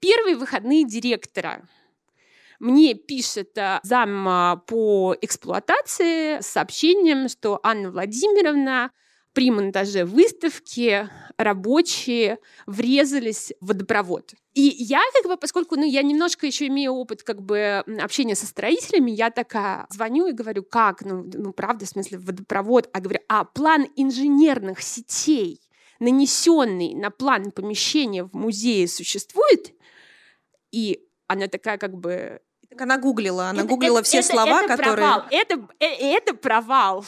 Первые выходные директора. Мне пишет э, зам э, по эксплуатации с сообщением, что Анна Владимировна при монтаже выставки рабочие врезались в водопровод. И я как бы, поскольку ну, я немножко еще имею опыт как бы общения со строителями, я такая звоню и говорю, как? Ну, ну правда, в смысле, водопровод? А говорю, а план инженерных сетей, нанесенный на план помещения в музее, существует? И она такая как бы... Так она гуглила, она это, гуглила это, все это, слова, это которые... Провал. Это, э, это провал.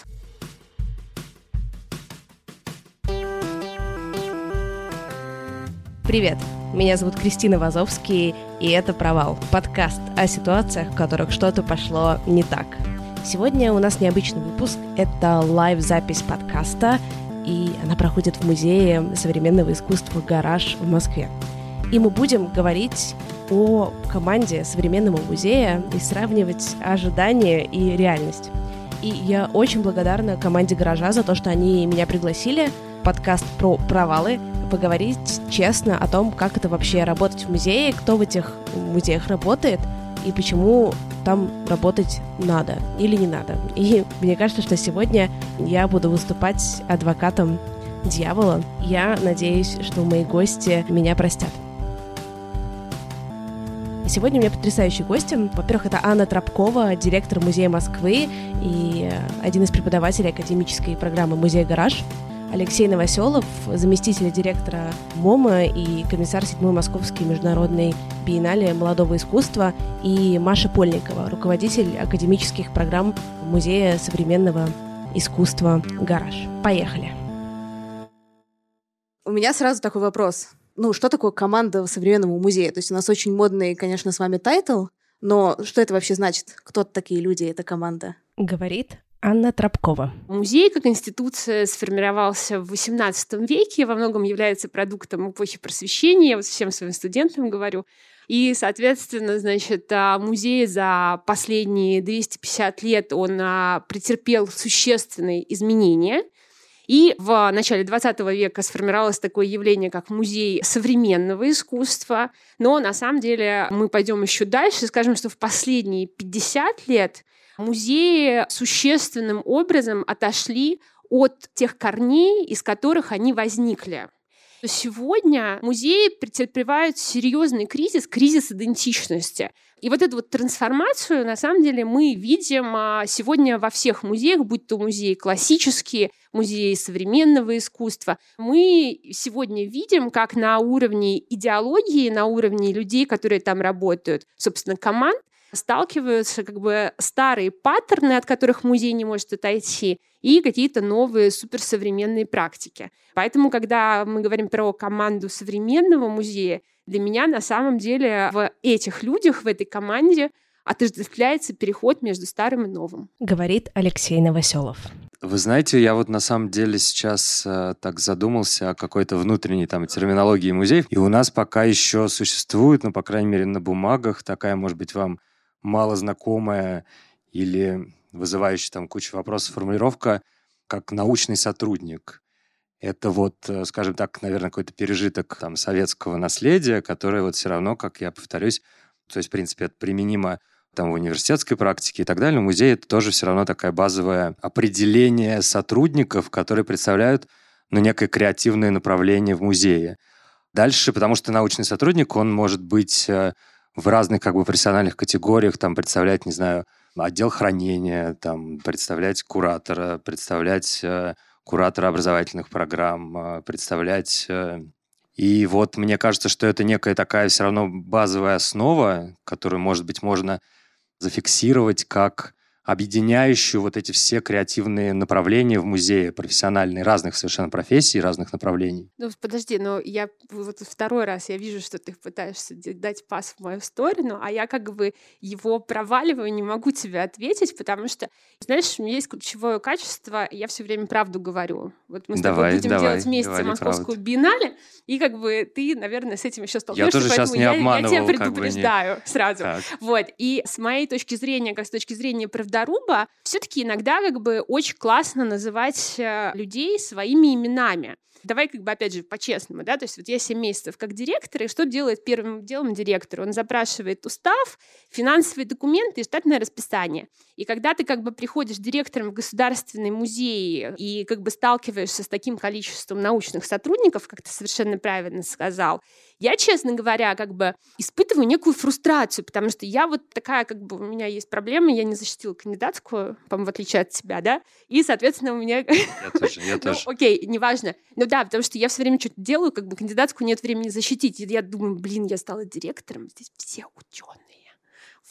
Привет! Меня зовут Кристина Вазовский, и это «Провал» — подкаст о ситуациях, в которых что-то пошло не так. Сегодня у нас необычный выпуск. Это лайв-запись подкаста, и она проходит в Музее современного искусства «Гараж» в Москве. И мы будем говорить о команде современного музея и сравнивать ожидания и реальность. И я очень благодарна команде «Гаража» за то, что они меня пригласили. Подкаст про провалы, поговорить честно о том, как это вообще работать в музее, кто в этих музеях работает и почему там работать надо или не надо. И мне кажется, что сегодня я буду выступать адвокатом дьявола. Я надеюсь, что мои гости меня простят. Сегодня у меня потрясающие гости. Во-первых, это Анна Тропкова, директор Музея Москвы и один из преподавателей академической программы «Музей Гараж». Алексей Новоселов, заместитель директора МОМА и комиссар 7 Московской международной биеннале молодого искусства, и Маша Польникова, руководитель академических программ Музея современного искусства «Гараж». Поехали! У меня сразу такой вопрос ну, что такое команда в современном музее? То есть у нас очень модный, конечно, с вами title, но что это вообще значит? Кто такие люди, эта команда? Говорит Анна Тропкова. Музей как институция сформировался в XVIII веке, во многом является продуктом эпохи просвещения, я вот всем своим студентам говорю. И, соответственно, значит, а, музей за последние 250 лет он а, претерпел существенные изменения. И в начале 20 века сформировалось такое явление, как музей современного искусства. Но на самом деле мы пойдем еще дальше и скажем, что в последние 50 лет музеи существенным образом отошли от тех корней, из которых они возникли. Сегодня музеи претерпевают серьезный кризис, кризис идентичности. И вот эту вот трансформацию, на самом деле, мы видим а, сегодня во всех музеях, будь то музеи классические, музеи современного искусства. Мы сегодня видим, как на уровне идеологии, на уровне людей, которые там работают, собственно, команд, сталкиваются как бы старые паттерны, от которых музей не может отойти, и какие-то новые суперсовременные практики. Поэтому, когда мы говорим про команду современного музея, для меня на самом деле в этих людях, в этой команде отождествляется переход между старым и новым. Говорит Алексей Новоселов. Вы знаете, я вот на самом деле сейчас э, так задумался о какой-то внутренней там терминологии музеев, и у нас пока еще существует, ну, по крайней мере, на бумагах такая, может быть, вам мало знакомая или вызывающая там кучу вопросов формулировка, как научный сотрудник. Это вот, э, скажем так, наверное, какой-то пережиток там советского наследия, которое вот все равно, как я повторюсь, то есть, в принципе, это применимо там в университетской практике и так далее. Музей — это тоже все равно такое базовое определение сотрудников, которые представляют ну, некое креативное направление в музее. Дальше, потому что научный сотрудник, он может быть э, в разных как бы профессиональных категориях, там, представлять, не знаю, отдел хранения, там, представлять куратора, представлять э, куратора образовательных программ, э, представлять... Э, и вот мне кажется, что это некая такая все равно базовая основа, которую, может быть, можно зафиксировать как объединяющую вот эти все креативные направления в музее, профессиональные, разных совершенно профессий, разных направлений. Ну, подожди, но я вот второй раз я вижу, что ты пытаешься дать пас в мою сторону, а я как бы его проваливаю, не могу тебе ответить, потому что, знаешь, у меня есть ключевое качество, я все время правду говорю. Вот мы с давай, тобой будем давай, делать вместе Московскую правду. биеннале, и как бы ты, наверное, с этим еще столкнешься, я тоже сейчас не я, я тебя предупреждаю как бы не... сразу. Так. Вот, и с моей точки зрения, как с точки зрения правдоруба, все-таки иногда как бы очень классно называть э, людей своими именами. Давай как бы опять же по-честному, да, то есть вот я 7 месяцев как директор, и что делает первым делом директор? Он запрашивает устав, финансовые документы и штатное расписание. И когда ты как бы приходишь директором в государственный музей и как бы сталкиваешься с таким количеством научных сотрудников, как ты совершенно правильно сказал, я, честно говоря, как бы испытываю некую фрустрацию, потому что я вот такая, как бы у меня есть проблемы, я не защитила кандидатскую, по-моему, в отличие от тебя, да, и, соответственно, у меня... Я тоже, я ну, тоже. Окей, неважно. Ну да, потому что я все время что-то делаю, как бы кандидатскую нет времени защитить. И я думаю, блин, я стала директором, здесь все ученые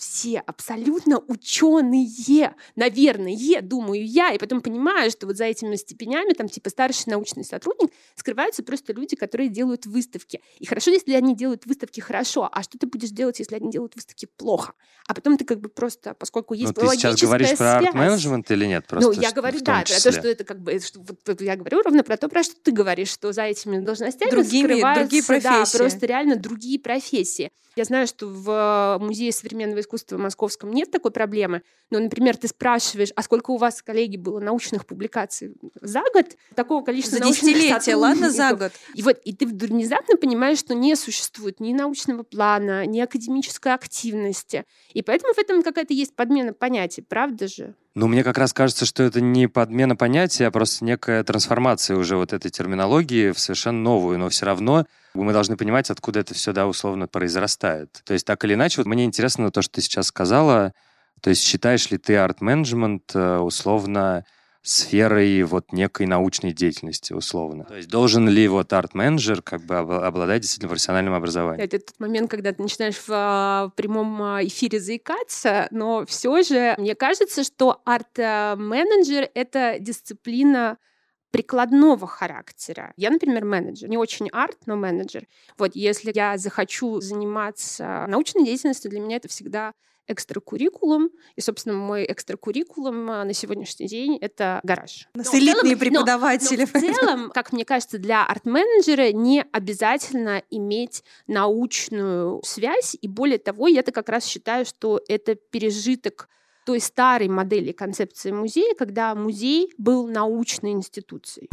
все абсолютно ученые, наверное, думаю я, и потом понимаю, что вот за этими степенями, там, типа старший научный сотрудник, скрываются просто люди, которые делают выставки. И хорошо, если они делают выставки хорошо, а что ты будешь делать, если они делают выставки плохо? А потом ты как бы просто, поскольку есть Но ты сейчас говоришь связь, про арт-менеджмент или нет? Просто ну, я говорю, да, про то, что это как бы, что, вот, я говорю ровно про то, про что ты говоришь, что за этими должностями Другими, скрываются, другие профессии. да, просто реально другие профессии. Я знаю, что в Музее современного искусства в Московском нет такой проблемы, но, например, ты спрашиваешь, а сколько у вас, коллеги, было научных публикаций за год? Такого количества За десятилетие, ладно, за год. И вот, и ты внезапно понимаешь, что не существует ни научного плана, ни академической активности. И поэтому в этом какая-то есть подмена понятий, правда же? Ну, мне как раз кажется, что это не подмена понятия, а просто некая трансформация уже вот этой терминологии в совершенно новую, но все равно мы должны понимать, откуда это все, да, условно произрастает. То есть так или иначе, вот мне интересно то, что ты сейчас сказала, то есть считаешь ли ты арт-менеджмент э, условно сферой вот некой научной деятельности, условно. То есть должен ли вот арт-менеджер как бы обладать действительно профессиональным образованием? Это тот момент, когда ты начинаешь в, а, прямом а, эфире заикаться, но все же мне кажется, что арт-менеджер — это дисциплина прикладного характера. Я, например, менеджер. Не очень арт, но менеджер. Вот если я захочу заниматься научной деятельностью, для меня это всегда экстракуррикулум. И, собственно, мой экстракуррикулум а, на сегодняшний день — это гараж. У нас элитные целом, преподаватели. Но, но в целом, как мне кажется, для арт-менеджера не обязательно иметь научную связь. И более того, я-то как раз считаю, что это пережиток той старой модели концепции музея, когда музей был научной институцией.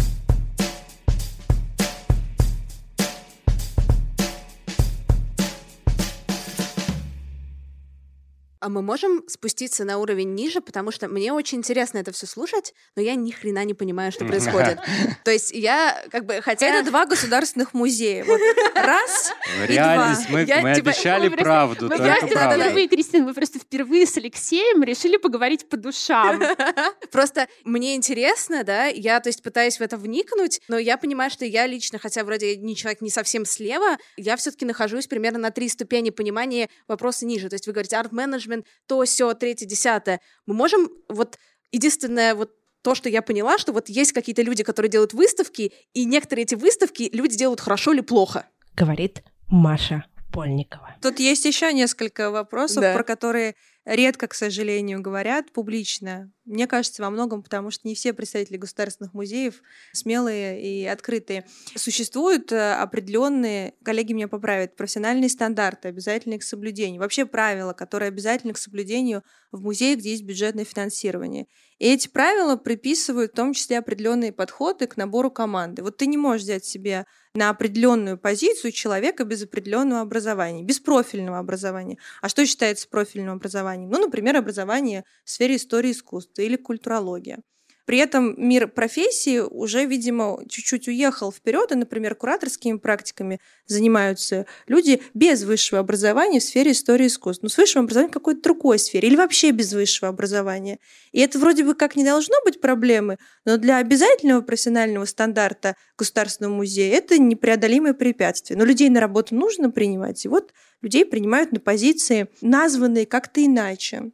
А мы можем спуститься на уровень ниже, потому что мне очень интересно это все слушать, но я ни хрена не понимаю, что происходит. То есть я как бы хотя это два государственных музея. Вот раз и два. Мы, я, мы типа, обещали мы правду. Мы просто, правду. Впервые, Кристина, мы просто впервые с Алексеем решили поговорить по душам. Просто мне интересно, да, я, то есть, пытаюсь в это вникнуть, но я понимаю, что я лично, хотя вроде не человек не совсем слева, я все-таки нахожусь примерно на три ступени понимания вопроса ниже. То есть вы говорите арт-менеджмент, менеджмент, то, все, третье, десятое. Мы можем вот единственное вот то, что я поняла, что вот есть какие-то люди, которые делают выставки, и некоторые эти выставки люди делают хорошо или плохо. Говорит Маша Польникова. Тут есть еще несколько вопросов, да. про которые редко, к сожалению, говорят публично. Мне кажется, во многом потому, что не все представители государственных музеев смелые и открытые. Существуют э, определенные, коллеги меня поправят, профессиональные стандарты, обязательные к соблюдению. Вообще правила, которые обязательны к соблюдению в музее, где есть бюджетное финансирование. И эти правила приписывают в том числе определенные подходы к набору команды. Вот ты не можешь взять себе на определенную позицию человека без определенного образования, без профильного образования. А что считается профильным образованием? Ну, например, образование в сфере истории искусства или культурология. При этом мир профессии уже, видимо, чуть-чуть уехал вперед, и, например, кураторскими практиками занимаются люди без высшего образования в сфере истории искусств. Ну, с высшим образованием в какой-то другой сфере или вообще без высшего образования. И это вроде бы как не должно быть проблемы, но для обязательного профессионального стандарта Государственного музея это непреодолимое препятствие. Но людей на работу нужно принимать, и вот людей принимают на позиции, названные как-то иначе.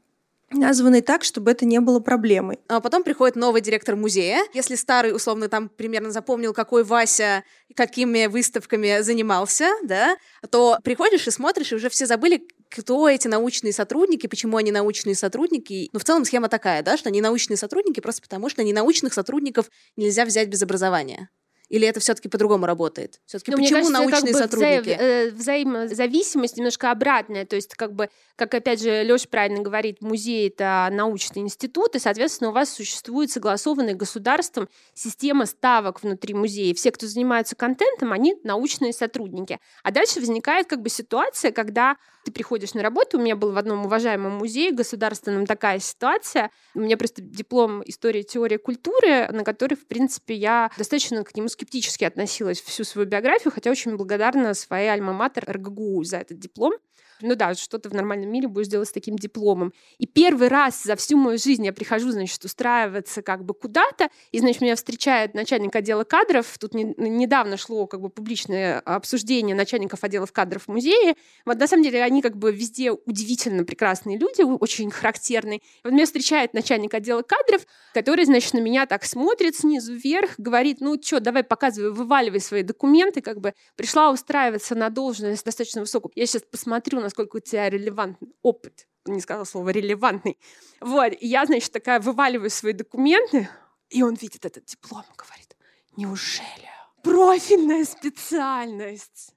Названы так, чтобы это не было проблемой. А потом приходит новый директор музея. Если старый, условно, там примерно запомнил, какой Вася какими выставками занимался, да, то приходишь и смотришь, и уже все забыли, кто эти научные сотрудники, почему они научные сотрудники. Ну, в целом схема такая, да, что они научные сотрудники просто потому, что ненаучных сотрудников нельзя взять без образования. Или это все-таки по-другому работает? Все-таки ну, почему кажется, научные как бы сотрудники? Вза- э, взаимозависимость немножко обратная. То есть, как бы, как опять же Леша правильно говорит, музей это научный институт, и, соответственно, у вас существует согласованная государством система ставок внутри музея. Все, кто занимается контентом, они научные сотрудники. А дальше возникает как бы ситуация, когда ты приходишь на работу, у меня был в одном уважаемом музее государственном такая ситуация, у меня просто диплом истории теории культуры, на который, в принципе, я достаточно к нему скептически относилась всю свою биографию, хотя очень благодарна своей альма-матер РГГУ за этот диплом ну да, что ты в нормальном мире будешь делать с таким дипломом. И первый раз за всю мою жизнь я прихожу, значит, устраиваться как бы куда-то, и, значит, меня встречает начальник отдела кадров. Тут не, недавно шло как бы публичное обсуждение начальников отделов кадров в музее. Вот на самом деле они как бы везде удивительно прекрасные люди, очень характерные. Вот меня встречает начальник отдела кадров, который, значит, на меня так смотрит снизу вверх, говорит, ну что, давай показывай, вываливай свои документы, как бы пришла устраиваться на должность достаточно высокую. Я сейчас посмотрю насколько у тебя релевантный опыт. Не сказала слово релевантный. Вот, и я, значит, такая вываливаю свои документы, и он видит этот диплом и говорит, неужели? Профильная специальность.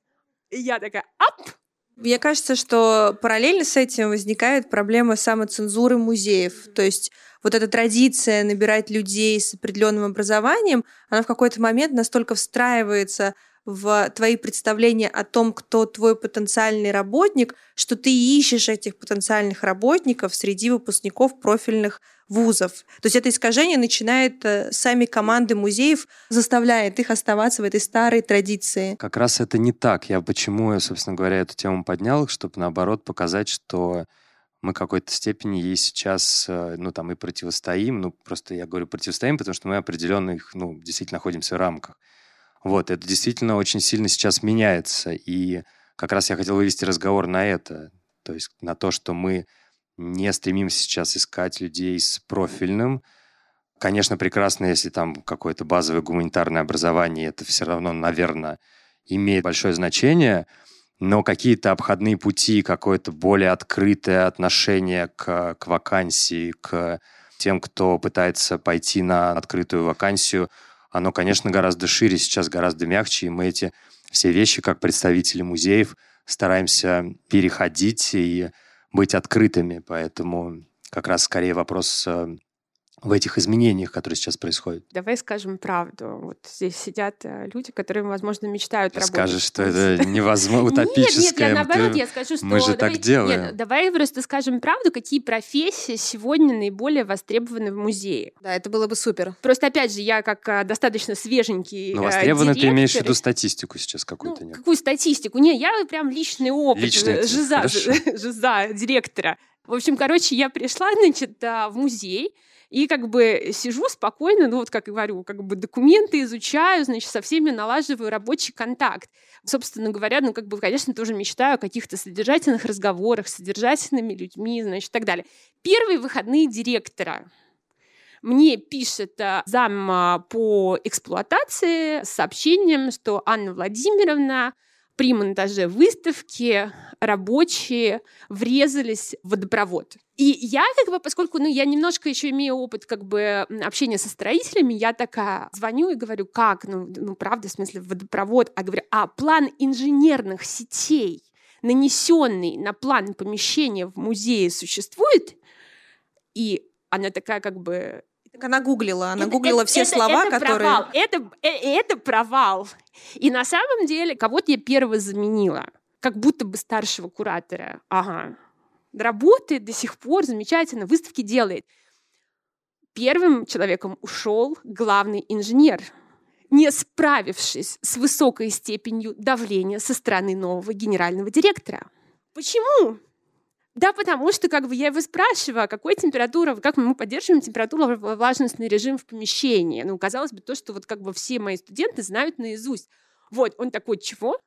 И я такая, ап, мне кажется, что параллельно с этим возникает проблема самоцензуры музеев. То есть вот эта традиция набирать людей с определенным образованием, она в какой-то момент настолько встраивается в твои представления о том, кто твой потенциальный работник, что ты ищешь этих потенциальных работников среди выпускников профильных вузов. То есть это искажение начинает э, сами команды музеев, заставляет их оставаться в этой старой традиции. Как раз это не так. Я почему, я, собственно говоря, эту тему поднял, чтобы наоборот показать, что мы какой-то степени ей сейчас, э, ну, там, и противостоим, ну, просто я говорю противостоим, потому что мы определенно ну, действительно находимся в рамках. Вот, это действительно очень сильно сейчас меняется. И как раз я хотел вывести разговор на это. То есть на то, что мы не стремимся сейчас искать людей с профильным. Конечно, прекрасно, если там какое-то базовое гуманитарное образование, это все равно, наверное, имеет большое значение, но какие-то обходные пути, какое-то более открытое отношение к, к вакансии, к тем, кто пытается пойти на открытую вакансию – оно, конечно, гораздо шире, сейчас гораздо мягче, и мы эти все вещи, как представители музеев, стараемся переходить и быть открытыми. Поэтому как раз скорее вопрос э, в этих изменениях, которые сейчас происходят. Давай скажем правду. Вот здесь сидят э, люди, которые, возможно, мечтают Ты работать. Скажешь, что это невозможно, утопическое. Нет, нет, я наоборот, я скажу, что... Мы же так делаем. Нет, давай просто скажем правду, какие профессии сегодня наиболее востребованы в музее. Да, это было бы супер. Просто, опять же, я как э, достаточно свеженький Ну, востребованы ты имеешь в виду статистику сейчас какую-то? Ну, какую статистику? Не, я прям личный опыт. Личный жиза, жиза директора. В общем, короче, я пришла, значит, в музей, и как бы сижу спокойно, ну вот как говорю, как бы документы изучаю, значит, со всеми налаживаю рабочий контакт. Собственно говоря, ну как бы, конечно, тоже мечтаю о каких-то содержательных разговорах с содержательными людьми, значит, и так далее. Первые выходные директора мне пишет э, зам а, по эксплуатации с сообщением, что Анна Владимировна при монтаже выставки рабочие врезались в водопровод. И я как бы, поскольку ну, я немножко еще имею опыт как бы общения со строителями, я такая звоню и говорю, как, ну, ну правда, в смысле водопровод, а говорю, а план инженерных сетей, нанесенный на план помещения в музее, существует? И она такая как бы она гуглила, она это, гуглила это, все это, слова, это которые... Провал. Это, э, это провал. И на самом деле кого-то я первого заменила, как будто бы старшего куратора. Ага. Работает до сих пор, замечательно, выставки делает. Первым человеком ушел главный инженер, не справившись с высокой степенью давления со стороны нового генерального директора. Почему? Да, потому что как бы я его спрашиваю, а какой температура, как мы поддерживаем температуру влажностный режим в помещении. Ну, казалось бы, то, что вот как бы все мои студенты знают наизусть. Вот, он такой, чего?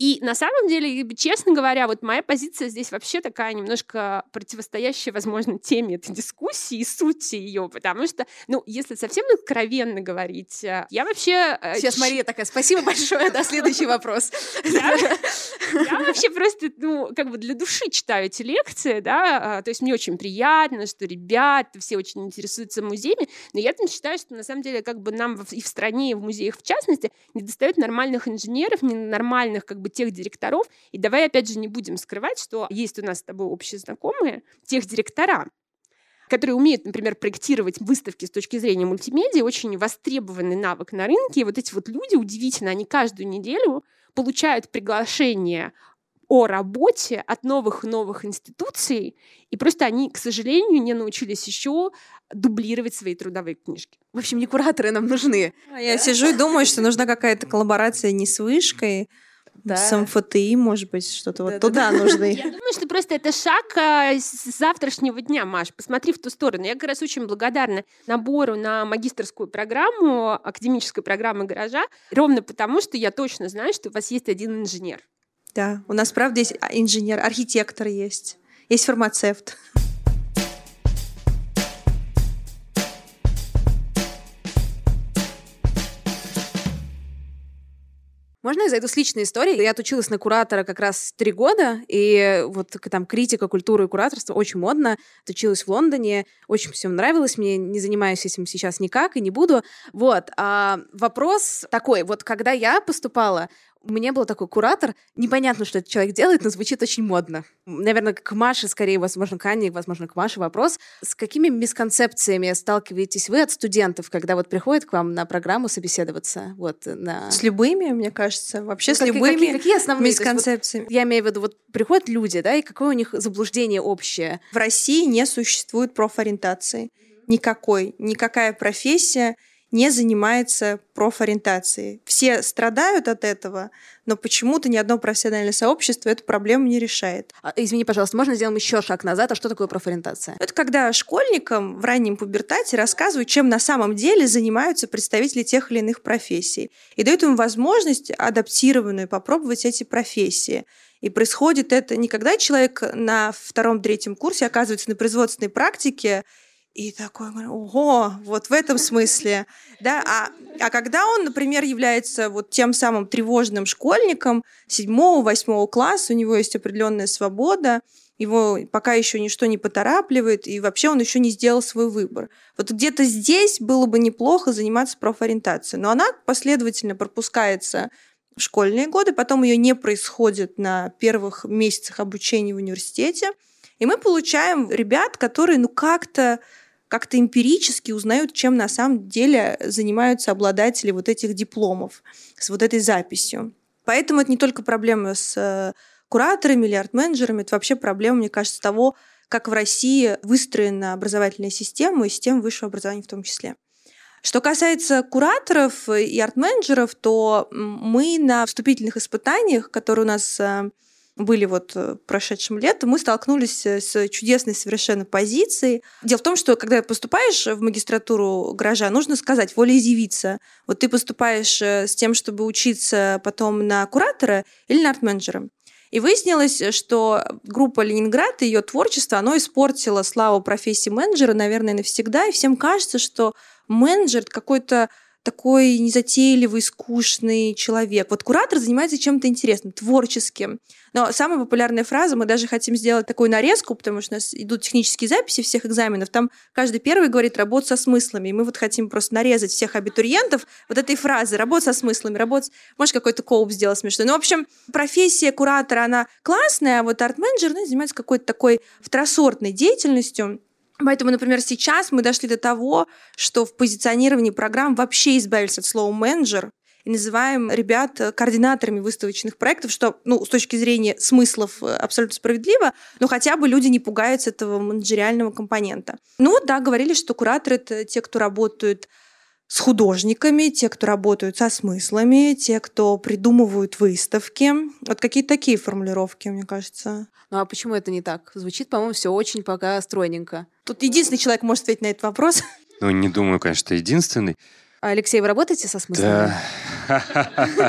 И на самом деле, честно говоря, вот моя позиция здесь вообще такая немножко противостоящая, возможно, теме этой дискуссии и сути ее, потому что, ну, если совсем откровенно говорить, э, я вообще... Э, Сейчас Мария такая, спасибо большое, да, следующий вопрос. Я вообще просто, ну, как бы для души читаю эти лекции, да, а, то есть мне очень приятно, что ребята все очень интересуются музеями, но я там считаю, что на самом деле как бы нам и в стране, и в музеях в частности не достает нормальных инженеров, нормальных как бы тех директоров. И давай, опять же, не будем скрывать, что есть у нас с тобой общие знакомые, тех директора, которые умеют, например, проектировать выставки с точки зрения мультимедиа, очень востребованный навык на рынке. И вот эти вот люди, удивительно, они каждую неделю получают приглашение о работе от новых и новых институций, и просто они, к сожалению, не научились еще дублировать свои трудовые книжки. В общем, не кураторы нам нужны. А я сижу и думаю, что нужна какая-то коллаборация не с вышкой, да. С МФТИ, может быть, что-то да, вот да, туда да. нужны. Я думаю, что просто это шаг а, с завтрашнего дня, Маш. Посмотри в ту сторону. Я как раз очень благодарна набору на магистрскую программу, академической программы гаража, ровно потому, что я точно знаю, что у вас есть один инженер. Да, у нас, правда, есть инженер, архитектор есть, есть фармацевт. Можно я зайду с личной историей? Я отучилась на куратора как раз три года, и вот там критика культуры и кураторства очень модно. Отучилась в Лондоне, очень всем нравилось, мне не занимаюсь этим сейчас никак и не буду. Вот, а вопрос такой, вот когда я поступала, у меня был такой куратор. Непонятно, что этот человек делает, но звучит очень модно. Наверное, к Маше, скорее, возможно, к Ане, возможно, к Маше вопрос. С какими мисконцепциями сталкиваетесь вы от студентов, когда вот приходят к вам на программу собеседоваться? Вот, на... С любыми, мне кажется. Вообще ну, с какие, любыми какие, какие основные мисконцепциями. Вот, я имею в виду, вот приходят люди, да, и какое у них заблуждение общее? В России не существует профориентации. Никакой. Никакая профессия не занимается профориентацией. Все страдают от этого, но почему-то ни одно профессиональное сообщество эту проблему не решает. А, извини, пожалуйста, можно сделаем еще шаг назад? А что такое профориентация? Это когда школьникам в раннем пубертате рассказывают, чем на самом деле занимаются представители тех или иных профессий. И дают им возможность адаптированную попробовать эти профессии. И происходит это не когда человек на втором-третьем курсе оказывается на производственной практике и такой, ого, вот в этом смысле, да, а, а когда он, например, является вот тем самым тревожным школьником седьмого, восьмого класса, у него есть определенная свобода, его пока еще ничто не поторапливает, и вообще он еще не сделал свой выбор. Вот где-то здесь было бы неплохо заниматься профориентацией, но она последовательно пропускается в школьные годы, потом ее не происходит на первых месяцах обучения в университете, и мы получаем ребят, которые ну как-то как-то эмпирически узнают, чем на самом деле занимаются обладатели вот этих дипломов с вот этой записью. Поэтому это не только проблема с э, кураторами или арт-менеджерами, это вообще проблема, мне кажется, того, как в России выстроена образовательная система и система высшего образования в том числе. Что касается кураторов и арт-менеджеров, то мы на вступительных испытаниях, которые у нас э, были вот э, прошедшим летом, мы столкнулись э, с чудесной совершенно позицией. Дело в том, что когда поступаешь в магистратуру гаража, нужно сказать волеизъявиться. Вот ты поступаешь э, с тем, чтобы учиться потом на куратора или на арт-менеджера. И выяснилось, что группа «Ленинград» и ее творчество, оно испортило славу профессии менеджера, наверное, навсегда. И всем кажется, что менеджер — какой-то такой незатейливый, скучный человек. Вот куратор занимается чем-то интересным, творческим. Но самая популярная фраза, мы даже хотим сделать такую нарезку, потому что у нас идут технические записи всех экзаменов, там каждый первый говорит «работа со смыслами», и мы вот хотим просто нарезать всех абитуриентов вот этой фразы «работа со смыслами», работа... Может, какой-то коуп сделать смешной. Ну, в общем, профессия куратора, она классная, а вот арт-менеджер ну, занимается какой-то такой второсортной деятельностью, Поэтому, например, сейчас мы дошли до того, что в позиционировании программ вообще избавились от слова менеджер и называем ребят координаторами выставочных проектов, что, ну, с точки зрения смыслов э, абсолютно справедливо, но хотя бы люди не пугаются этого менеджериального компонента. Ну вот, да, говорили, что кураторы — это те, кто работают с художниками, те, кто работают со смыслами, те, кто придумывают выставки. Вот какие-то такие формулировки, мне кажется. Ну а почему это не так? Звучит, по-моему, все очень пока стройненько. Тут единственный человек может ответить на этот вопрос. Ну, не думаю, конечно, что единственный. А, Алексей, вы работаете со смыслами? Да.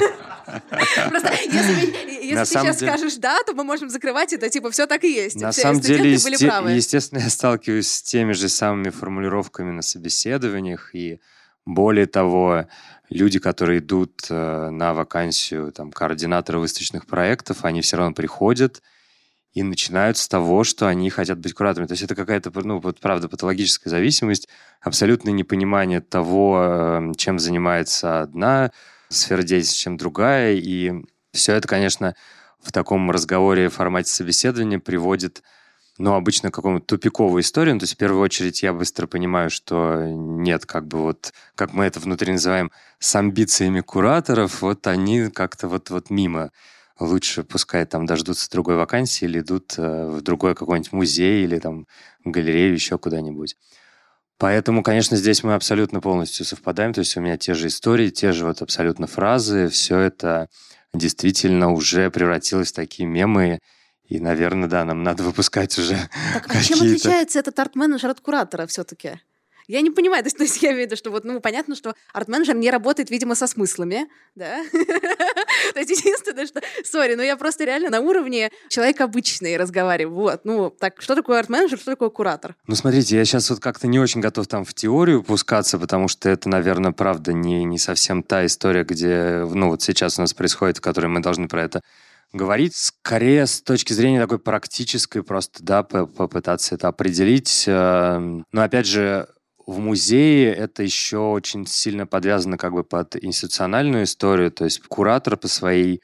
Просто если если ты сейчас деле... скажешь «да», то мы можем закрывать это, типа, все так и есть. На все самом деле, есте... естественно, я сталкиваюсь с теми же самыми формулировками на собеседованиях, и более того, люди, которые идут э, на вакансию там, координатора выставочных проектов, они все равно приходят и начинают с того, что они хотят быть кураторами. То есть это какая-то, ну, вот правда, патологическая зависимость, абсолютное непонимание того, э, чем занимается одна сфера деятельности, чем другая. И все это, конечно, в таком разговоре в формате собеседования приводит ну, обычно к какому-то тупиковую историю. Ну, то есть, в первую очередь, я быстро понимаю, что нет, как бы вот, как мы это внутри называем, с амбициями кураторов, вот они как-то вот, вот мимо лучше пускай там дождутся другой вакансии или идут э, в другой какой-нибудь музей или там галерею, еще куда-нибудь. Поэтому, конечно, здесь мы абсолютно полностью совпадаем. То есть у меня те же истории, те же вот абсолютно фразы. Все это действительно уже превратилось в такие мемы. И, наверное, да, нам надо выпускать уже Так а чем отличается этот арт-менеджер от куратора все-таки? Я не понимаю, то есть, то есть я имею в виду, что вот, ну, понятно, что арт-менеджер не работает, видимо, со смыслами, да? То есть единственное, что, сори, но я просто реально на уровне человека обычный разговариваю. Вот, ну, так, что такое арт-менеджер, что такое куратор? Ну, смотрите, я сейчас вот как-то не очень готов там в теорию пускаться, потому что это, наверное, правда не, не совсем та история, где, ну, вот сейчас у нас происходит, в которой мы должны про это говорить. Скорее с точки зрения такой практической, просто, да, попытаться это определить. Эм, но, опять же, в музее это еще очень сильно подвязано как бы под институциональную историю, то есть куратор по своей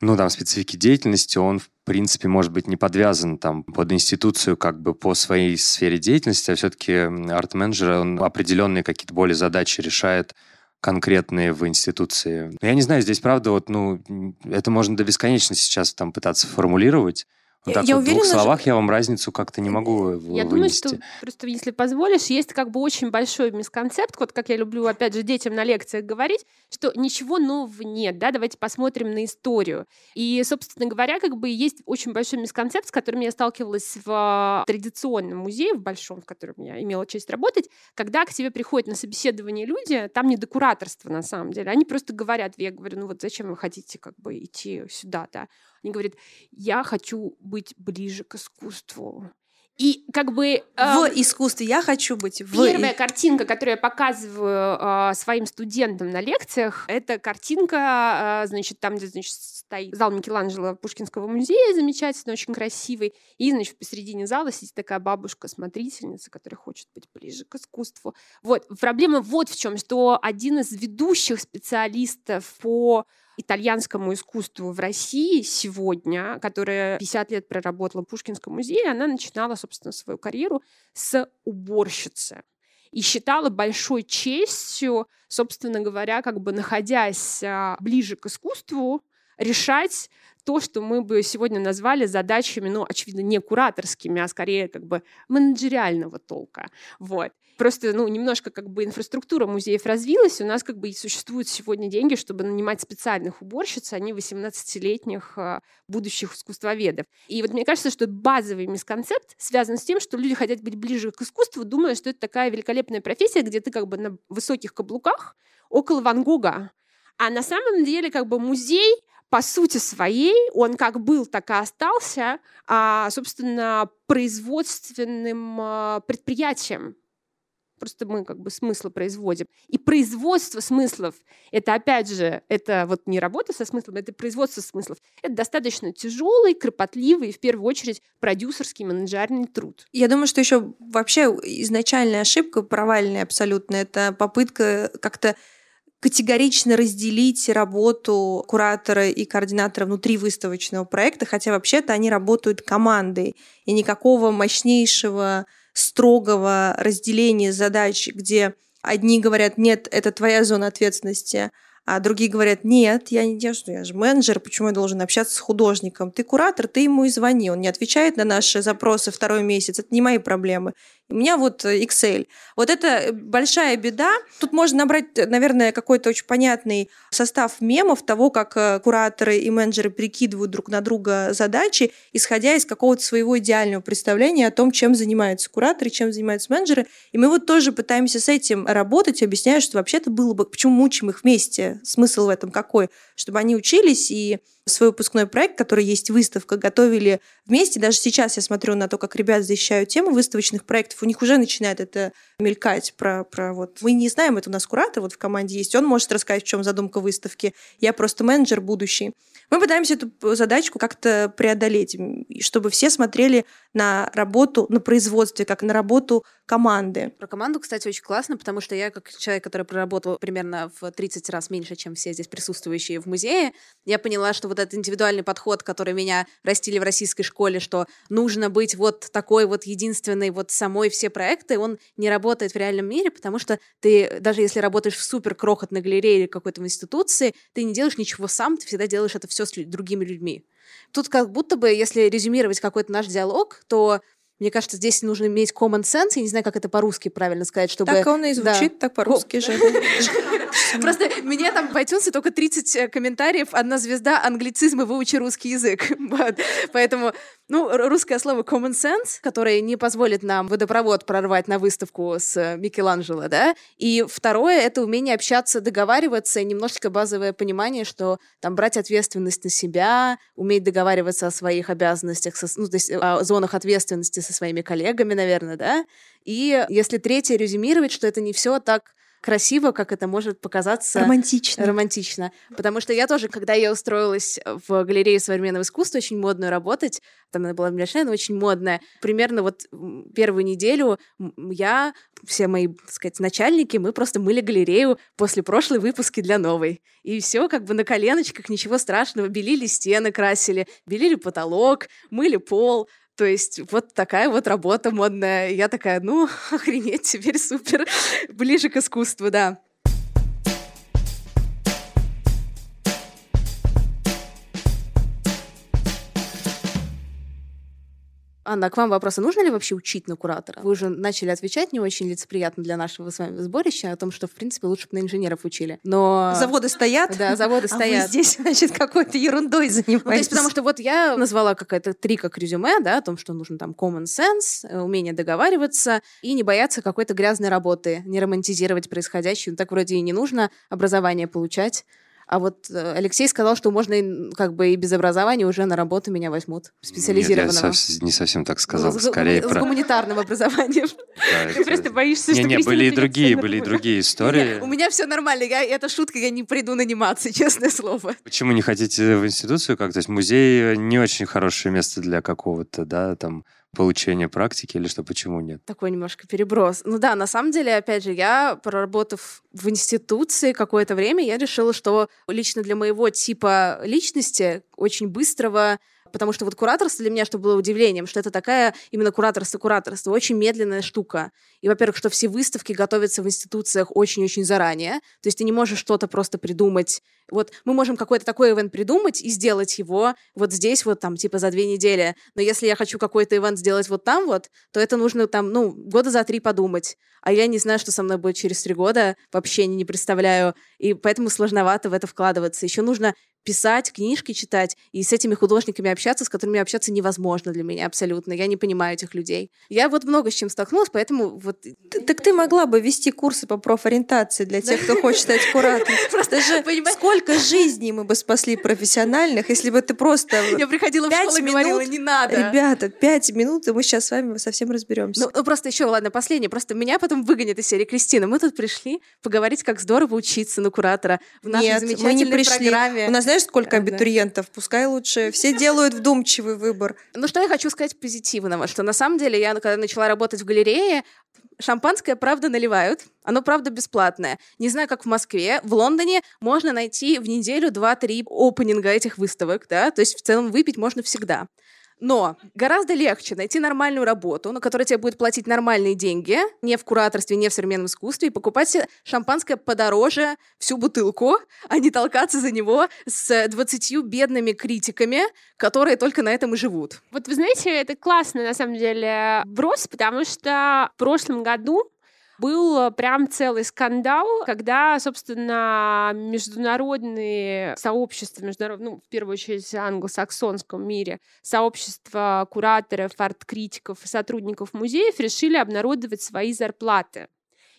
ну, там, специфике деятельности, он, в принципе, может быть не подвязан там под институцию как бы по своей сфере деятельности, а все-таки арт-менеджер, он определенные какие-то более задачи решает конкретные в институции. Я не знаю, здесь, правда, вот, ну, это можно до бесконечности сейчас там пытаться формулировать, вот так я вот уверена, в двух словах что... я вам разницу как-то не могу Я вынести. думаю, что просто, если позволишь, есть как бы очень большой мисконцепт, вот как я люблю, опять же, детям на лекциях говорить, что ничего нового нет, да, давайте посмотрим на историю. И, собственно говоря, как бы есть очень большой мисконцепт, с которым я сталкивалась в традиционном музее, в большом, в котором я имела честь работать, когда к тебе приходят на собеседование люди, там не до кураторства на самом деле, они просто говорят, я говорю, ну вот зачем вы хотите как бы идти сюда, да? Они говорят, я хочу быть ближе к искусству. И как бы... Э, в искусстве я хочу быть в... Первая картинка, которую я показываю э, своим студентам на лекциях, это картинка, э, значит, там, где, значит, стоит зал Микеланджело Пушкинского музея, замечательный, очень красивый. И, значит, посередине зала сидит такая бабушка-смотрительница, которая хочет быть ближе к искусству. Вот. Проблема вот в чем, что один из ведущих специалистов по итальянскому искусству в России сегодня, которая 50 лет проработала в Пушкинском музее, она начинала, собственно, свою карьеру с уборщицы и считала большой честью, собственно говоря, как бы находясь а, ближе к искусству, решать то, что мы бы сегодня назвали задачами, ну, очевидно, не кураторскими, а скорее как бы менеджериального толка. Вот. Просто, ну, немножко как бы инфраструктура музеев развилась, у нас как бы и существуют сегодня деньги, чтобы нанимать специальных уборщиц, а не 18-летних а, будущих искусствоведов. И вот мне кажется, что базовый мисконцепт связан с тем, что люди хотят быть ближе к искусству, думая, что это такая великолепная профессия, где ты как бы на высоких каблуках около Ван Гога. А на самом деле как бы музей по сути своей он как был, так и остался, а, собственно, производственным а, предприятием. Просто мы как бы смысл производим. И производство смыслов, это опять же, это вот не работа со смыслом, это производство смыслов. Это достаточно тяжелый, кропотливый, в первую очередь, продюсерский, менеджерный труд. Я думаю, что еще вообще изначальная ошибка, провальная абсолютно, это попытка как-то категорично разделить работу куратора и координатора внутри выставочного проекта, хотя вообще-то они работают командой, и никакого мощнейшего, строгого разделения задач, где одни говорят, нет, это твоя зона ответственности, а другие говорят, нет, я не держу, я же менеджер, почему я должен общаться с художником? Ты куратор, ты ему и звони, он не отвечает на наши запросы второй месяц, это не мои проблемы. У меня вот э, Excel. Вот это большая беда. Тут можно набрать, наверное, какой-то очень понятный состав мемов того, как э, кураторы и менеджеры прикидывают друг на друга задачи, исходя из какого-то своего идеального представления о том, чем занимаются кураторы, чем занимаются менеджеры. И мы вот тоже пытаемся с этим работать, объясняя, что вообще-то было бы, почему мучим их вместе, смысл в этом какой, чтобы они учились и свой выпускной проект, который есть выставка, готовили вместе. Даже сейчас я смотрю на то, как ребята защищают тему выставочных проектов. У них уже начинает это мелькать про, про вот... Мы не знаем, это у нас куратор вот в команде есть. Он может рассказать, в чем задумка выставки. Я просто менеджер будущий. Мы пытаемся эту задачку как-то преодолеть, чтобы все смотрели на работу на производстве, как на работу команды. Про команду, кстати, очень классно, потому что я, как человек, который проработал примерно в 30 раз меньше, чем все здесь присутствующие в музее, я поняла, что вот этот индивидуальный подход, который меня растили в российской школе, что нужно быть вот такой вот единственной вот самой все проекты, он не работает в реальном мире, потому что ты, даже если работаешь в супер крохотной галерее или какой-то институции, ты не делаешь ничего сам, ты всегда делаешь это все с другими людьми. Тут как будто бы, если резюмировать какой-то наш диалог, то мне кажется, здесь нужно иметь common sense. Я не знаю, как это по-русски правильно сказать, чтобы... Так он и звучит, да. так по-русски же. Просто мне там в iTunes только 30 э, комментариев, одна звезда, англицизм и выучи русский язык. Поэтому, ну, русское слово common sense, которое не позволит нам водопровод прорвать на выставку с Микеланджело, да. И второе — это умение общаться, договариваться, немножечко базовое понимание, что там брать ответственность на себя, уметь договариваться о своих обязанностях, ну, то есть о зонах ответственности со своими коллегами, наверное, да. И если третье резюмировать, что это не все так красиво, как это может показаться... Романтично. Романтично. Потому что я тоже, когда я устроилась в галерею современного искусства, очень модную работать, там она была небольшая, но очень модная, примерно вот первую неделю я, все мои, так сказать, начальники, мы просто мыли галерею после прошлой выпуски для новой. И все как бы на коленочках, ничего страшного, белили стены, красили, белили потолок, мыли пол, то есть вот такая вот работа модная. Я такая, ну, охренеть, теперь супер. Ближе к искусству, да. Анна, к вам вопрос. А нужно ли вообще учить на куратора? Вы уже начали отвечать не очень лицеприятно для нашего с вами сборища о том, что, в принципе, лучше бы на инженеров учили. Но... Заводы стоят? Да, заводы стоят. А вы здесь, значит, какой-то ерундой занимаетесь. Ну, то есть, потому что вот я назвала какая-то три как резюме, да, о том, что нужно там common sense, э, умение договариваться и не бояться какой-то грязной работы, не романтизировать происходящее. Ну, так вроде и не нужно образование получать. А вот э, Алексей сказал, что можно как бы и без образования уже на работу меня возьмут специализированного. Нет, я не совсем так сказал, ну, скорее с, про... С гуманитарным образованием. Ты просто боишься, что... Не, были и другие, были и другие истории. У меня все нормально, это шутка, я не приду наниматься, честное слово. Почему не хотите в институцию как? То есть музей не очень хорошее место для какого-то, да, там получения практики или что, почему нет? Такой немножко переброс. Ну да, на самом деле, опять же, я, проработав в институции какое-то время, я решила, что лично для моего типа личности очень быстрого Потому что вот кураторство для меня, что было удивлением, что это такая именно кураторство-кураторство, очень медленная штука. И, во-первых, что все выставки готовятся в институциях очень-очень заранее. То есть ты не можешь что-то просто придумать. Вот мы можем какой-то такой ивент придумать и сделать его вот здесь вот там типа за две недели. Но если я хочу какой-то ивент сделать вот там вот, то это нужно там, ну, года за три подумать. А я не знаю, что со мной будет через три года, вообще не представляю. И поэтому сложновато в это вкладываться. Еще нужно писать, книжки читать и с этими художниками общаться, с которыми общаться невозможно для меня абсолютно. Я не понимаю этих людей. Я вот много с чем столкнулась, поэтому вот... Так ты могла бы вести курсы по профориентации для тех, кто хочет стать куратором. Просто же сколько жизней мы бы спасли профессиональных, если бы ты просто... Я приходила в школу и говорила, не надо. Ребята, пять минут, и мы сейчас с вами совсем разберемся. Ну, ну просто еще, ладно, последнее. Просто меня потом выгонят из серии Кристина. Мы тут пришли поговорить, как здорово учиться на куратора в нашей замечательной программе. У нас, знаешь, сколько абитуриентов? Пускай лучше. Все делают вдумчивый выбор. Ну, что я хочу сказать позитивного, что на самом деле я, когда начала работать в галерее, шампанское, правда, наливают. Оно, правда, бесплатное. Не знаю, как в Москве. В Лондоне можно найти в неделю 2-3 опенинга этих выставок, да, то есть в целом выпить можно всегда. Но гораздо легче найти нормальную работу, на которой тебе будет платить нормальные деньги, не в кураторстве, не в современном искусстве, и покупать себе шампанское подороже всю бутылку, а не толкаться за него с 20 бедными критиками, которые только на этом и живут. Вот вы знаете, это классно, на самом деле, брос, потому что в прошлом году был э, прям целый скандал, когда, собственно, международные сообщества, международные, ну, в первую очередь англосаксонском мире, сообщества кураторов, арт-критиков и сотрудников музеев решили обнародовать свои зарплаты.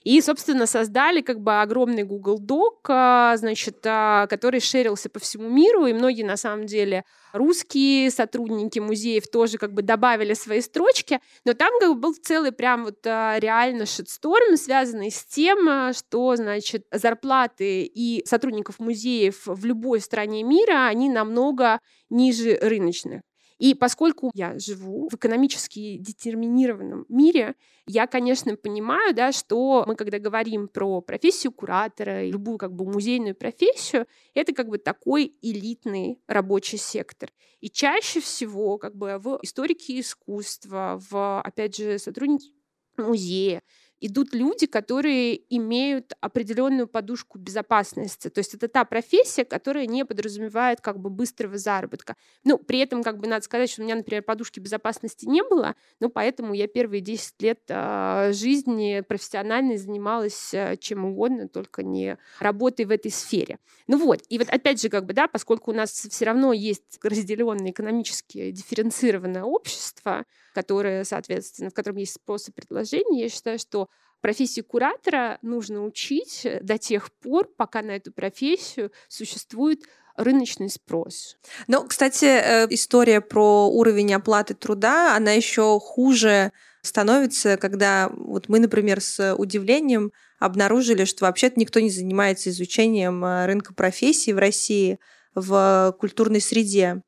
И, собственно, создали как бы огромный Google Doc, а, значит, а, который шерился по всему миру, и многие, на самом деле, русские сотрудники музеев тоже как бы добавили свои строчки, но там как бы был целый прям вот а, реально шитсторм, связанный с тем, что, значит, зарплаты и сотрудников музеев в любой стране мира, они намного ниже рыночных. И поскольку я живу в экономически детерминированном мире, я, конечно, понимаю, да, что мы, когда говорим про профессию куратора, любую как бы музейную профессию, это как бы такой элитный рабочий сектор. И чаще всего как бы в историке искусства, в, опять же, сотрудники музея, идут люди, которые имеют определенную подушку безопасности. То есть это та профессия, которая не подразумевает как бы быстрого заработка. Ну, при этом как бы надо сказать, что у меня, например, подушки безопасности не было, но поэтому я первые 10 лет э, жизни профессиональной занималась э, чем угодно, только не работой в этой сфере. Ну вот, и вот опять же, как бы, да, поскольку у нас все равно есть разделенное экономически дифференцированное общество, которое, соответственно, в котором есть спрос и предложение, я считаю, что профессии куратора нужно учить до тех пор, пока на эту профессию существует рыночный спрос. Ну, кстати, э, история про уровень оплаты труда, она еще хуже становится, когда вот мы, например, с удивлением обнаружили, что вообще-то никто не занимается изучением э, рынка профессий в России в культурной среде.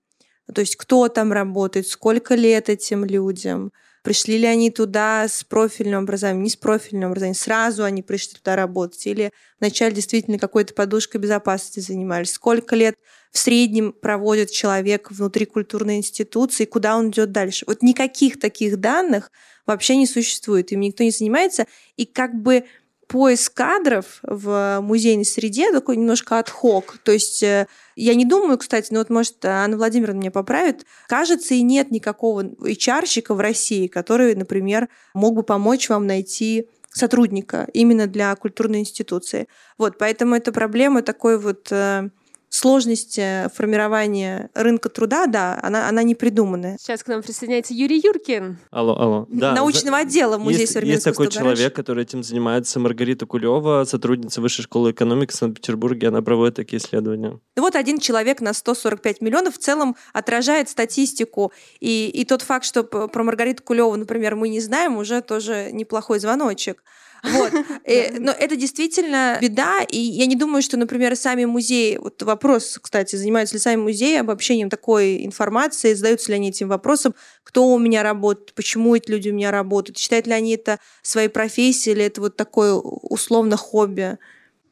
То есть кто там работает, сколько лет этим людям, пришли ли они туда с профильным образованием, не с профильным образованием, сразу они пришли туда работать, или вначале действительно какой-то подушкой безопасности занимались, сколько лет в среднем проводит человек внутри культурной институции, куда он идет дальше. Вот никаких таких данных вообще не существует, им никто не занимается, и как бы поиск кадров в музейной среде такой немножко отхок. То есть э, я не думаю, кстати, но вот, может, Анна Владимировна меня поправит, кажется, и нет никакого HR-щика в России, который, например, мог бы помочь вам найти сотрудника именно для культурной институции. Вот, поэтому эта проблема такой вот э, сложность э, формирования рынка труда, да, она, она не придуманная. Сейчас к нам присоединяется Юрий Юркин. Алло, алло. Да, Научного за... отдела Музея есть, Есть такой человек, который этим занимается, Маргарита Кулева, сотрудница Высшей школы экономики в Санкт-Петербурге, она проводит такие исследования. Вот один человек на 145 миллионов в целом отражает статистику. И, и тот факт, что про Маргариту Кулеву, например, мы не знаем, уже тоже неплохой звоночек. Вот. Э, но это действительно беда, и я не думаю, что, например, сами музеи, вот вопрос, кстати, занимаются ли сами музеи обобщением такой информации, задаются ли они этим вопросом, кто у меня работает, почему эти люди у меня работают, считают ли они это своей профессией, или это вот такое условно хобби.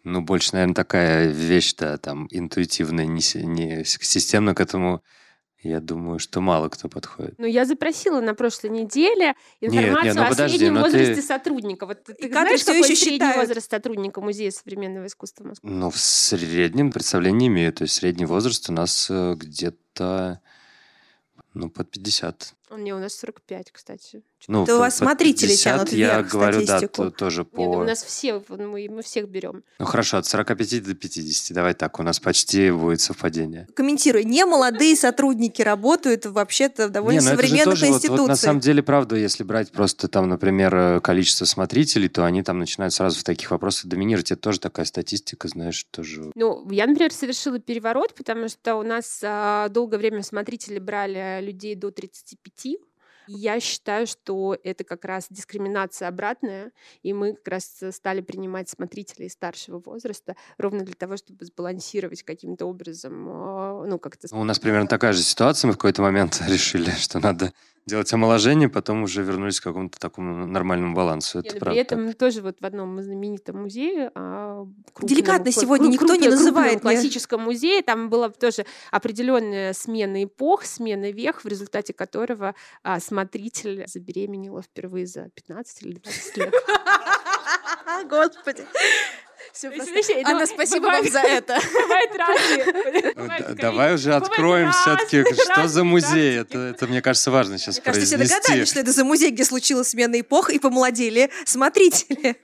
Ну, больше, наверное, такая вещь, да, там, интуитивная, не, не системно к этому я думаю, что мало кто подходит. Ну, я запросила на прошлой неделе информацию нет, нет, ну, о подожди, среднем возрасте ты... сотрудника. Вот ты, ты знаешь, какой средний считают? возраст сотрудника Музея современного искусства Москвы? Ну, в среднем представление имею. То есть средний возраст у нас э, где-то ну, под 50. Не, у нас 45, кстати. Ну, Это у вас смотрители тянут я вверх говорю, статистику. да, тоже по... Нет, ну, у нас все, мы, мы всех берем. Ну хорошо, от 45 до 50, давай так, у нас почти будет совпадение. Комментирую, не молодые сотрудники работают вообще-то в довольно не, ну современных тоже, институциях. Вот, вот, на самом деле, правда, если брать просто там, например, э, количество смотрителей, то они там начинают сразу в таких вопросах доминировать. Это тоже такая статистика, знаешь, тоже... Ну, я, например, совершила переворот, потому что у нас а, долгое время смотрители брали людей до 35, See you. Я считаю, что это как раз дискриминация обратная, и мы как раз стали принимать смотрителей старшего возраста ровно для того, чтобы сбалансировать каким-то образом, а, ну, как-то... У нас примерно такая же ситуация, мы в какой-то момент решили, что надо делать омоложение, потом уже вернулись к какому-то такому нормальному балансу. Это Нет, правда при этом так. тоже вот в одном знаменитом музее а, крупном, Деликатно сегодня крупном, никто не называет. В классическом музее там была тоже определенная смена эпох, смена вех, в результате которого а, смотритель забеременела впервые за 15 или 20 лет. Господи. Все просто... Анна, спасибо вам за это. Бывает разные. Давай уже откроем все-таки, что за музей. Это, это, мне кажется, важно сейчас произнести. Кажется, все догадались, что это за музей, где случилась смена эпох и помолодели смотрители.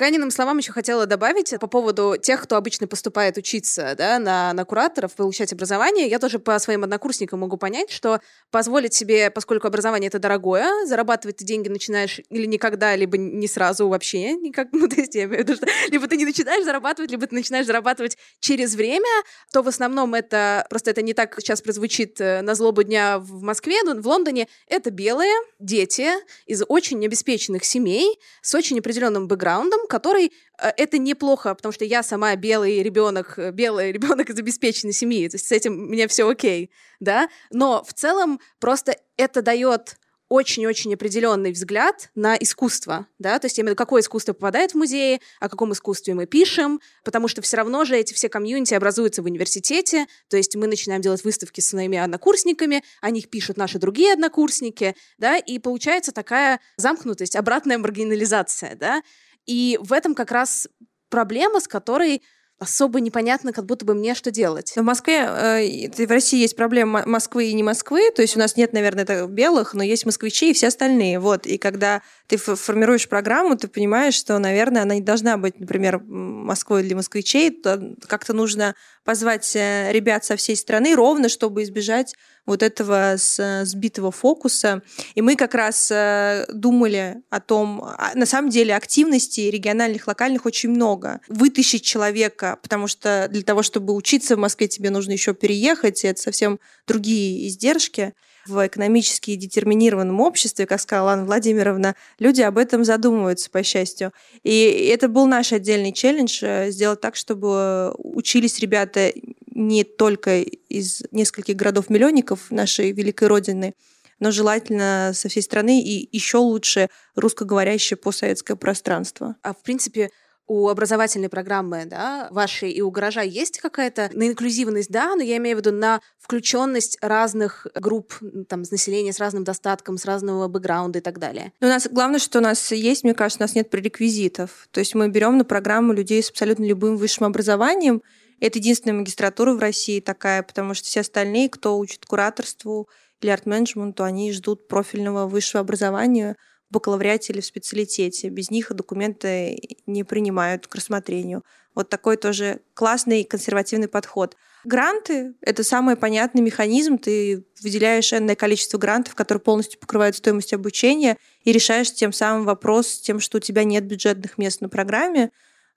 К Аниным словам еще хотела добавить по поводу тех, кто обычно поступает учиться да, на, на кураторов, получать образование. Я тоже по своим однокурсникам могу понять, что позволить себе, поскольку образование это дорогое, зарабатывать ты деньги начинаешь или никогда, либо не сразу вообще никак. Ну, то есть я имею в виду, что либо ты не начинаешь зарабатывать, либо ты начинаешь зарабатывать через время, то в основном это, просто это не так сейчас прозвучит э, на злобу дня в Москве, но в Лондоне это белые дети из очень обеспеченных семей с очень определенным бэкграундом, который э, это неплохо, потому что я сама белый ребенок, э, белый ребенок из обеспеченной семьи, то есть с этим мне все окей, да, но в целом просто это дает очень-очень определенный взгляд на искусство, да, то есть именно какое искусство попадает в музеи, о каком искусстве мы пишем, потому что все равно же эти все комьюнити образуются в университете, то есть мы начинаем делать выставки с своими однокурсниками, о них пишут наши другие однокурсники, да, и получается такая замкнутость, обратная маргинализация, да, и в этом как раз проблема, с которой особо непонятно, как будто бы мне что делать. в Москве, э, в России есть проблема Москвы и не Москвы, то есть у нас нет, наверное, это белых, но есть москвичи и все остальные. Вот, и когда ты формируешь программу, ты понимаешь, что, наверное, она не должна быть, например, Москвой для москвичей, то как-то нужно позвать э, ребят со всей страны ровно, чтобы избежать вот этого сбитого фокуса. И мы как раз э, думали о том, а, на самом деле активностей региональных, локальных очень много. Вытащить человека, потому что для того, чтобы учиться в Москве, тебе нужно еще переехать, и это совсем другие издержки в экономически детерминированном обществе, как сказала Анна Владимировна, люди об этом задумываются, по счастью. И это был наш отдельный челлендж э, сделать так, чтобы учились ребята не только из нескольких городов-миллионников нашей великой родины, но желательно со всей страны и еще лучше русскоговорящее постсоветское пространство. А в принципе, у образовательной программы, да, вашей и у гаража есть какая-то на инклюзивность, да, но я имею в виду на включенность разных групп там, с населения с разным достатком, с разного бэкграунда и так далее. Но у нас главное, что у нас есть, мне кажется, у нас нет пререквизитов. То есть мы берем на программу людей с абсолютно любым высшим образованием. Это единственная магистратура в России такая, потому что все остальные, кто учит кураторству или арт-менеджменту, они ждут профильного высшего образования – бакалавриате или в специалитете. Без них документы не принимают к рассмотрению. Вот такой тоже классный консервативный подход. Гранты — это самый понятный механизм. Ты выделяешь энное количество грантов, которые полностью покрывают стоимость обучения, и решаешь тем самым вопрос с тем, что у тебя нет бюджетных мест на программе,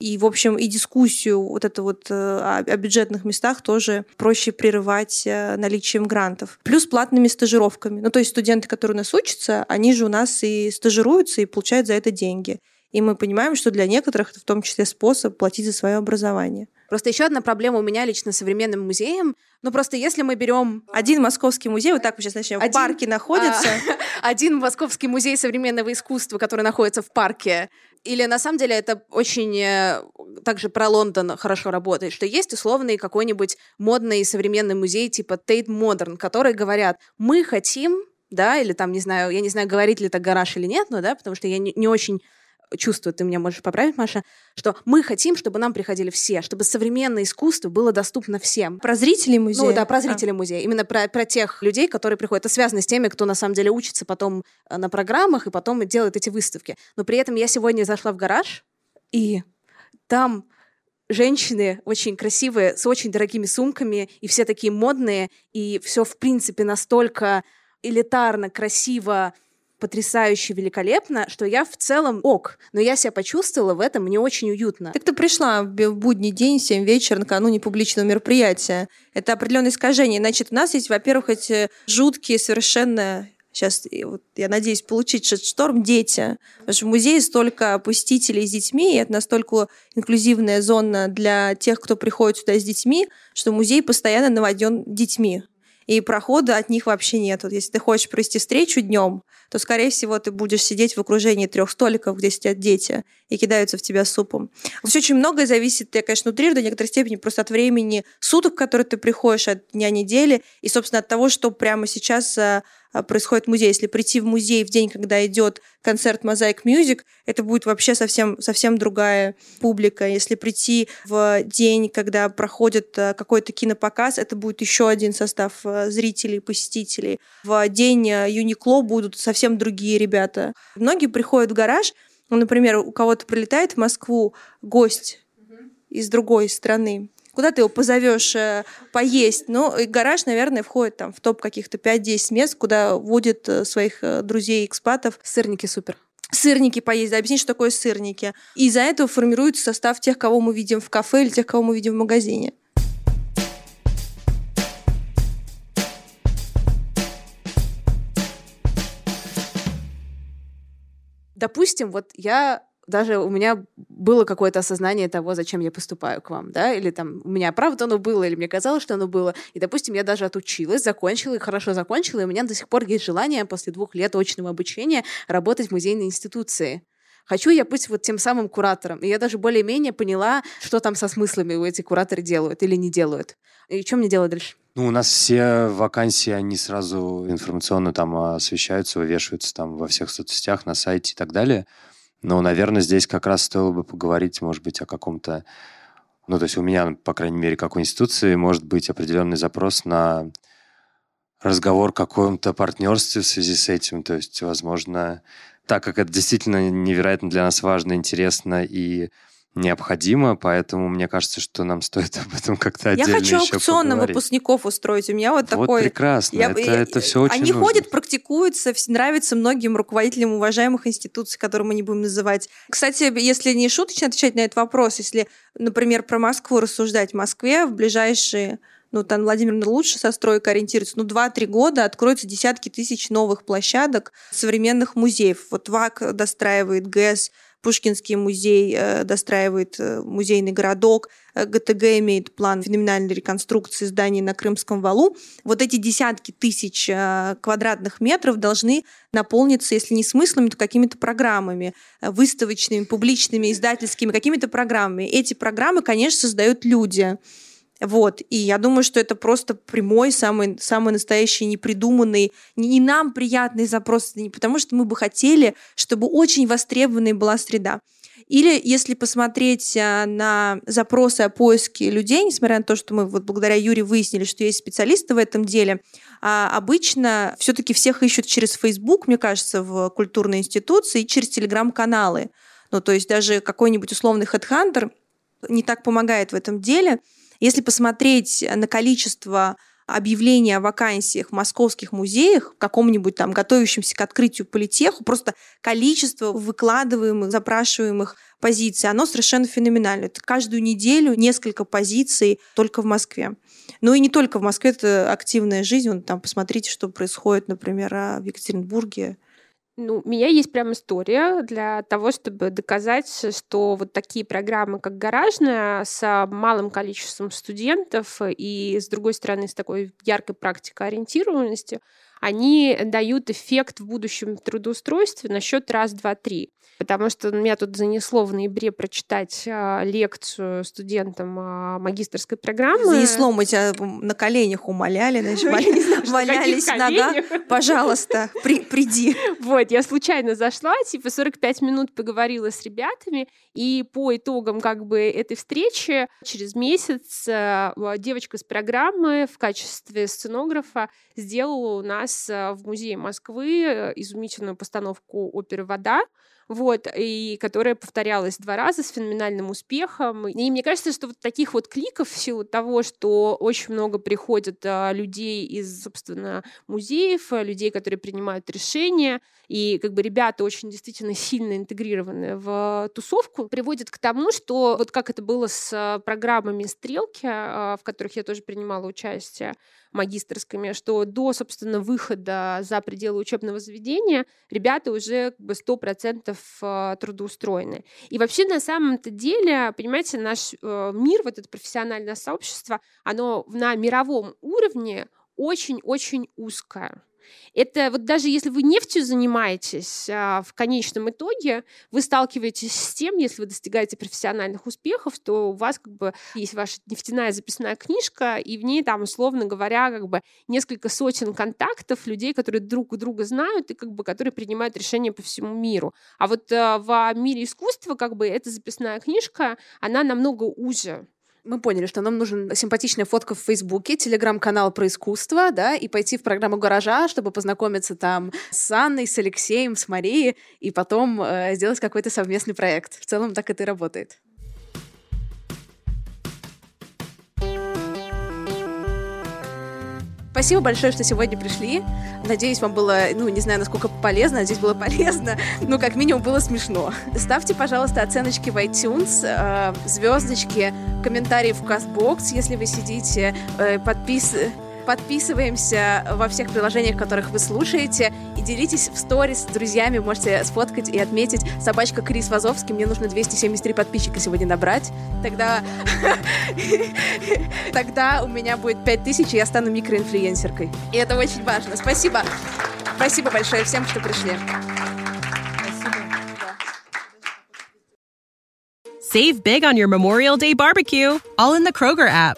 и, в общем, и дискуссию вот это вот э, о, бюджетных местах тоже проще прерывать э, наличием грантов. Плюс платными стажировками. Ну, то есть студенты, которые у нас учатся, они же у нас и стажируются, и получают за это деньги. И мы понимаем, что для некоторых это в том числе способ платить за свое образование. Просто еще одна проблема у меня лично с современным музеем. Ну, просто если мы берем... Один московский музей, вот так мы сейчас начнем, один, в парке находится. А, один московский музей современного искусства, который находится в парке. Или на самом деле это очень э, также про Лондон хорошо работает, что есть условный какой-нибудь модный современный музей типа Tate Modern, которые говорят, мы хотим да, или там, не знаю, я не знаю, говорит ли это гараж или нет, но, да, потому что я не, не очень чувствую, ты меня можешь поправить, Маша, что мы хотим, чтобы нам приходили все, чтобы современное искусство было доступно всем. Про зрителей музея? Ну да, про зрителей а. музея. Именно про, про тех людей, которые приходят. Это связано с теми, кто на самом деле учится потом э, на программах и потом делает эти выставки. Но при этом я сегодня зашла в гараж, и там женщины очень красивые, с очень дорогими сумками, и все такие модные, и все в принципе настолько элитарно, красиво, потрясающе великолепно, что я в целом ок, но я себя почувствовала в этом не очень уютно. Так ты пришла в будний день, 7 вечера, накануне публичного мероприятия. Это определенное искажение. Значит, у нас есть, во-первых, эти жуткие совершенно сейчас, вот, я надеюсь, получить шторм дети. Потому что в музее столько посетителей с детьми, и это настолько инклюзивная зона для тех, кто приходит сюда с детьми, что музей постоянно наводен детьми и прохода от них вообще нет. Вот если ты хочешь провести встречу днем, то, скорее всего, ты будешь сидеть в окружении трех столиков, где сидят дети и кидаются в тебя супом. Все очень многое зависит, я, конечно, утрирую до некоторой степени просто от времени суток, в которые ты приходишь, от дня недели, и, собственно, от того, что прямо сейчас а, происходит в музее. Если прийти в музей в день, когда идет концерт Mosaic Music, это будет вообще совсем, совсем другая публика. Если прийти в день, когда проходит а, какой-то кинопоказ, это будет еще один состав а, зрителей, посетителей. В день Юникло будут совсем другие ребята. Многие приходят в гараж, Ну, например, у кого-то прилетает в Москву гость из другой страны, куда ты его позовешь э, поесть. Ну, и гараж, наверное, входит там в топ каких-то 5-10 мест, куда водит э, своих э, друзей-экспатов. Сырники супер. Сырники поесть, да, объяснить, что такое сырники. И из-за этого формируется состав тех, кого мы видим в кафе или тех, кого мы видим в магазине. Допустим, вот я даже у меня было какое-то осознание того, зачем я поступаю к вам, да, или там у меня правда оно было, или мне казалось, что оно было. И, допустим, я даже отучилась, закончила, и хорошо закончила, и у меня до сих пор есть желание после двух лет очного обучения работать в музейной институции. Хочу я быть вот тем самым куратором. И я даже более-менее поняла, что там со смыслами у эти кураторы делают или не делают. И что мне делать дальше? Ну, у нас все вакансии, они сразу информационно там освещаются, вывешиваются там во всех соцсетях, на сайте и так далее. Но, наверное, здесь как раз стоило бы поговорить, может быть, о каком-то... Ну, то есть у меня, по крайней мере, как у институции, может быть определенный запрос на разговор о каком-то партнерстве в связи с этим. То есть, возможно, так как это действительно невероятно для нас важно, интересно и необходимо, поэтому мне кажется, что нам стоит об этом как-то отдельно Я хочу аукцион на выпускников устроить. У меня вот, Вот такой... прекрасно, Я- это, я- это все очень Они нужно. ходят, практикуются, нравится многим руководителям уважаемых институций, которые мы не будем называть. Кстати, если не шуточно отвечать на этот вопрос, если, например, про Москву рассуждать, в Москве в ближайшие ну, там Владимир лучше со стройкой ориентируется, ну, 2-3 года откроются десятки тысяч новых площадок современных музеев. Вот ВАК достраивает ГЭС, Пушкинский музей э, достраивает э, музейный городок, э, ГТГ имеет план феноменальной реконструкции зданий на Крымском валу. Вот эти десятки тысяч квадратных метров должны наполниться, если не смыслами, то какими-то программами, выставочными, публичными, издательскими, какими-то программами. Эти программы, конечно, создают люди. Вот. И я думаю, что это просто прямой, самый, самый настоящий, непридуманный, не, не нам приятный запрос, не потому что мы бы хотели, чтобы очень востребованной была среда. Или если посмотреть а, на запросы о поиске людей, несмотря на то, что мы вот благодаря Юре выяснили, что есть специалисты в этом деле, а, обычно все-таки всех ищут через Facebook, мне кажется, в культурной институции и через телеграм-каналы. Ну, то есть даже какой-нибудь условный хедхантер не так помогает в этом деле. Если посмотреть на количество объявлений о вакансиях в московских музеях, в каком-нибудь там готовящемся к открытию политеху, просто количество выкладываемых, запрашиваемых позиций, оно совершенно феноменально. Это каждую неделю несколько позиций только в Москве. Ну и не только в Москве, это активная жизнь. Вон там посмотрите, что происходит, например, в Екатеринбурге, Ну, у меня есть прям история для того, чтобы доказать, что вот такие программы, как гаражная, с малым количеством студентов и, с другой стороны, с такой яркой практикоориентированностью, они дают эффект в будущем трудоустройстве на счет раз, два, три. Потому что меня тут занесло в ноябре прочитать а, лекцию студентам а, магистрской программы. Занесло, мы тебя на коленях умоляли, значит, Ну, валялись коленях. Пожалуйста, при- приди. Вот, я случайно зашла, типа 45 минут поговорила с ребятами, и по итогам как бы этой встречи через месяц э, девочка с программы в качестве сценографа сделала у нас э, в Музее Москвы э, изумительную постановку оперы «Вода», вот, и которая повторялась два раза с феноменальным успехом. И мне кажется, что вот таких вот кликов в силу того, что очень много приходят а, людей из, собственно, музеев, а, людей, которые принимают решения, и как бы ребята очень действительно сильно интегрированы в тусовку, приводит к тому, что вот как это было с программами «Стрелки», в которых я тоже принимала участие, магистрскими, что до, собственно, выхода за пределы учебного заведения ребята уже как бы 100% а, трудоустроены. И вообще на самом-то деле, понимаете, наш э, мир, вот это профессиональное сообщество, оно на мировом уровне очень-очень узкое. Это вот даже если вы нефтью занимаетесь, а, в конечном итоге вы сталкиваетесь с тем, если вы достигаете профессиональных успехов, то у вас как бы есть ваша нефтяная записная книжка, и в ней там, условно говоря, как бы несколько сотен контактов людей, которые друг друга знают и как бы которые принимают решения по всему миру. А вот а, в мире искусства как бы эта записная книжка, она намного уже. Мы поняли, что нам нужен симпатичная фотка в Фейсбуке, телеграм-канал про искусство, да, и пойти в программу «Гаража», чтобы познакомиться там с Анной, с Алексеем, с Марией, и потом э, сделать какой-то совместный проект. В целом так это и работает. Спасибо большое, что сегодня пришли. Надеюсь, вам было, ну, не знаю, насколько полезно, надеюсь, было полезно, но как минимум было смешно. Ставьте, пожалуйста, оценочки в iTunes, э, звездочки, комментарии в CastBox, если вы сидите, э, подписывайтесь Подписываемся во всех приложениях, которых вы слушаете. И делитесь в сторис с друзьями. Можете сфоткать и отметить собачка Крис Вазовский. Мне нужно 273 подписчика сегодня набрать. Тогда... Тогда у меня будет 5000, и я стану микроинфлюенсеркой. И это очень важно. Спасибо. Спасибо большое всем, что пришли. Save big on your Memorial Day barbecue, all in the Kroger app.